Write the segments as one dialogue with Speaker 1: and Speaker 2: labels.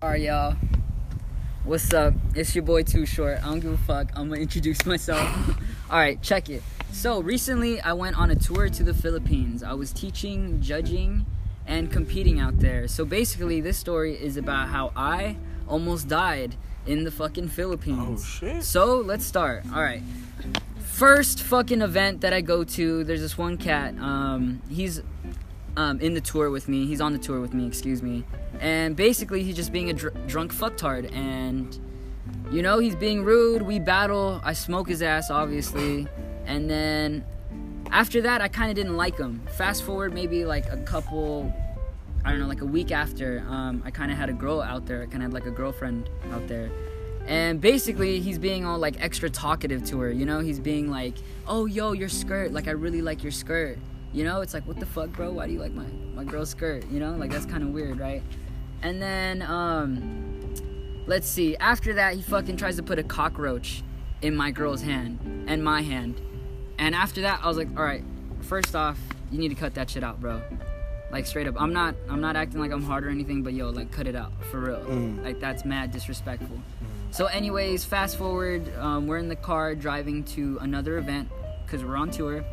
Speaker 1: Alright, y'all. What's up? It's your boy Too Short. I don't give a fuck. I'm gonna introduce myself. Alright, check it. So, recently I went on a tour to the Philippines. I was teaching, judging, and competing out there. So, basically, this story is about how I almost died in the fucking Philippines.
Speaker 2: Oh, shit.
Speaker 1: So, let's start. Alright. First fucking event that I go to, there's this one cat. Um, he's um, in the tour with me. He's on the tour with me, excuse me. And basically, he's just being a dr- drunk fucktard. And, you know, he's being rude. We battle. I smoke his ass, obviously. And then after that, I kind of didn't like him. Fast forward maybe like a couple, I don't know, like a week after, um, I kind of had a girl out there. I kind of had like a girlfriend out there. And basically, he's being all like extra talkative to her. You know, he's being like, "Oh, yo, your skirt. Like, I really like your skirt." You know, it's like, what the fuck, bro? Why do you like my my girl's skirt? You know, like that's kind of weird, right? And then, um, let's see. After that, he fucking tries to put a cockroach in my girl's hand and my hand. And after that, I was like, all right. First off, you need to cut that shit out, bro. Like straight up. I'm not. I'm not acting like I'm hard or anything, but yo, like cut it out for real.
Speaker 2: Mm.
Speaker 1: Like that's mad disrespectful. So, anyways, fast forward. Um, we're in the car driving to another event because we're on tour,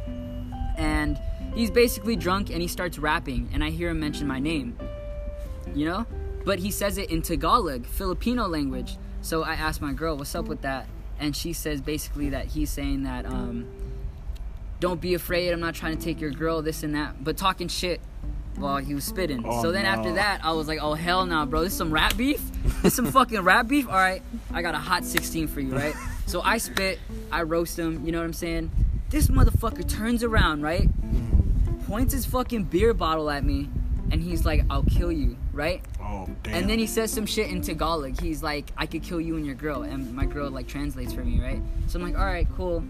Speaker 1: and he's basically drunk and he starts rapping, and I hear him mention my name. You know, but he says it in Tagalog, Filipino language. So I asked my girl, "What's up with that?" And she says basically that he's saying that, um, "Don't be afraid. I'm not trying to take your girl. This and that," but talking shit while he was spitting.
Speaker 2: Oh,
Speaker 1: so then
Speaker 2: no.
Speaker 1: after that, I was like, "Oh hell no, bro! This is some rap beef. This is some fucking rap beef. All right, I got a hot 16 for you, right?" So I spit, I roast him. You know what I'm saying? This motherfucker turns around, right? Points his fucking beer bottle at me, and he's like, "I'll kill you," right?
Speaker 2: Oh damn.
Speaker 1: And then he says some shit in Tagalog. He's like, I could kill you and your girl. And my girl like translates for me, right? So I'm like, all right, cool.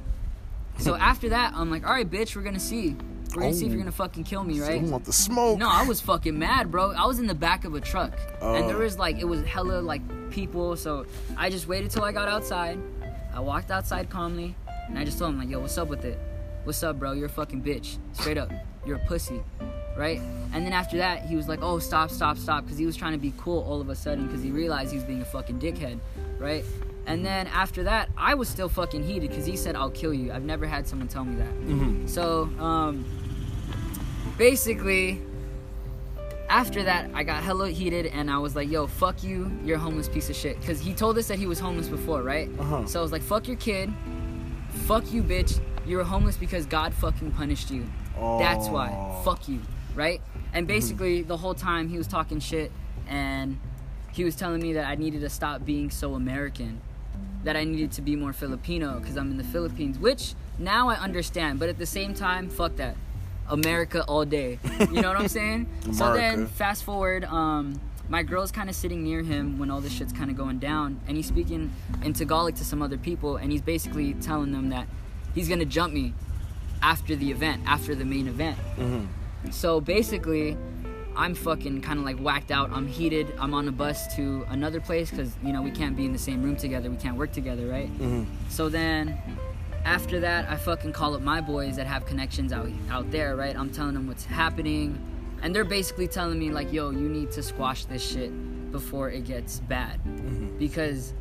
Speaker 1: So after that, I'm like, all right, bitch, we're gonna see. We're gonna see if oh. you're
Speaker 2: Oh.
Speaker 1: gonna fucking kill me, right?
Speaker 2: you want the smoke?
Speaker 1: No, I was fucking mad, bro. I was in the back of a truck, and
Speaker 2: Oh.
Speaker 1: there was like it was hella like people. So I just waited till I got outside. I walked outside calmly, and I just told him like, "Yo, what's up with it? What's up, bro? You're a fucking bitch. Straight up, you're a pussy." Right? And then after that, he was like, "Oh, stop, stop, stop," because he was trying to be cool all of a sudden because he realized he was being a fucking dickhead, right? And then after that, I was still fucking heated because he said, "I'll kill you." I've never had someone tell me that.
Speaker 2: Mhm.
Speaker 1: So, um, basically, after that, I got hella heated and I was like, yo, fuck you, you're a homeless piece of shit. Because he told us that he was homeless before, right?
Speaker 2: Uh-huh.
Speaker 1: So I was like, fuck your kid, fuck you, bitch. You're homeless because God fucking punished you. That's why.
Speaker 2: Oh.
Speaker 1: Fuck you, right? And basically, the whole time he was talking shit and he was telling me that I needed to stop being so American, that I needed to be more Filipino because I'm in the Philippines, which now I understand, but at the same time, fuck that. America all day. You know what I'm saying? so then, fast forward, um, my girl's kind of sitting near him when all this shit's kind of going down, and he's speaking in Tagalog to some other people, and he's basically telling them that he's gonna jump me after the event, after the main event.
Speaker 2: Mhm.
Speaker 1: So basically, I'm fucking kind of like whacked out. I'm heated. I'm on a bus to another place because you know we can't be in the same room together. We can't work together, right?
Speaker 2: Mhm.
Speaker 1: So then, after that, I fucking call up my boys that have connections out out there, right? I'm telling them what's happening, and they're basically telling me like, "Yo, you need to squash this shit before it gets bad,"
Speaker 2: Mhm.
Speaker 1: because,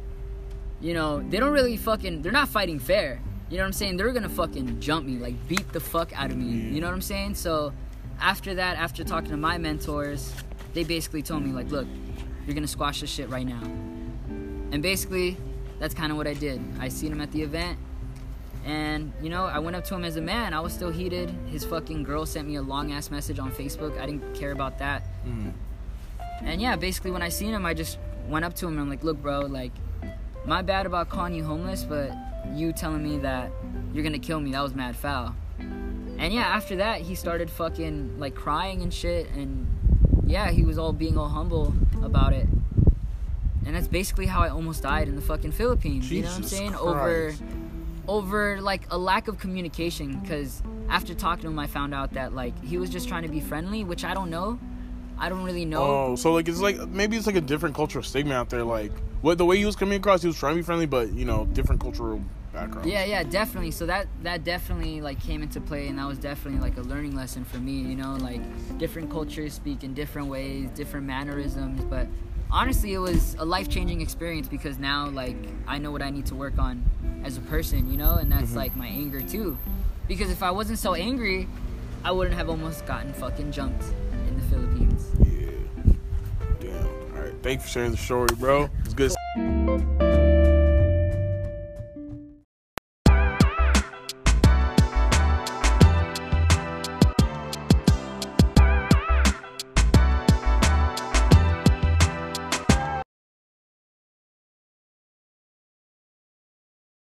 Speaker 1: you know, they don't really fucking. They're not fighting fair. You know what I'm saying? They're gonna fucking jump me, like beat the fuck out of me. You know what I'm saying? So, after that, after talking to my mentors, they basically told me like, "Look, you're gonna squash this shit right now." And basically, that's kind of what I did. I seen him at the event, and you know, I went up to him as a man. I was still heated. His fucking girl sent me a long ass message on Facebook. I didn't care about that.
Speaker 2: Mhm.
Speaker 1: And yeah, basically, when I seen him, I just went up to him and I'm like, "Look, bro, like, my bad about calling you homeless, but you telling me that you're gonna kill me, that was mad foul." And yeah, after that, he started fucking like crying and shit, and yeah, he was all being all humble about it. And that's basically how I almost died in the fucking Philippines. you know what I'm
Speaker 2: Jesus
Speaker 1: saying? Over over like a lack of communication because after talking to him i found out that like he was just trying to be friendly which i don't know I don't really know.
Speaker 2: Oh, so like it's like maybe it's like a different cultural stigma out there. Like what the way he was coming across, he was trying to be friendly, but you know, different cultural background.
Speaker 1: Yeah, yeah, definitely. So that that definitely like came into play, and that was definitely like a learning lesson for me. You know, like different cultures speak in different ways, different mannerisms, but honestly, it was a life changing experience because now like I know what I need to work on as a person. You know, and that's
Speaker 2: mm-hmm.
Speaker 1: like my anger too, because if I wasn't so angry, I wouldn't have almost gotten fucking jumped. Philippines.
Speaker 2: Yeah. Damn. All right. Thank you for sharing the story, bro. It's good.